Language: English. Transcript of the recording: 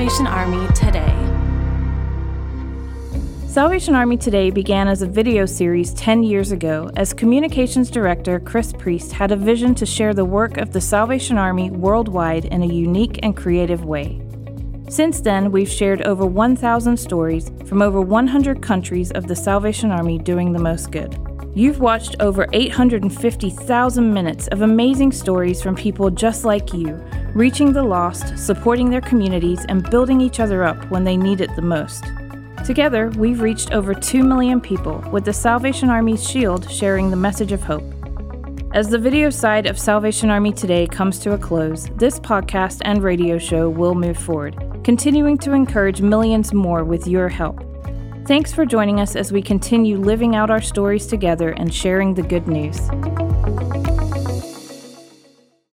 Salvation Army Today. Salvation Army Today began as a video series 10 years ago as communications director Chris Priest had a vision to share the work of the Salvation Army worldwide in a unique and creative way. Since then, we've shared over 1,000 stories from over 100 countries of the Salvation Army doing the most good. You've watched over 850,000 minutes of amazing stories from people just like you, reaching the lost, supporting their communities, and building each other up when they need it the most. Together, we've reached over 2 million people, with the Salvation Army's shield sharing the message of hope. As the video side of Salvation Army Today comes to a close, this podcast and radio show will move forward, continuing to encourage millions more with your help. Thanks for joining us as we continue living out our stories together and sharing the good news.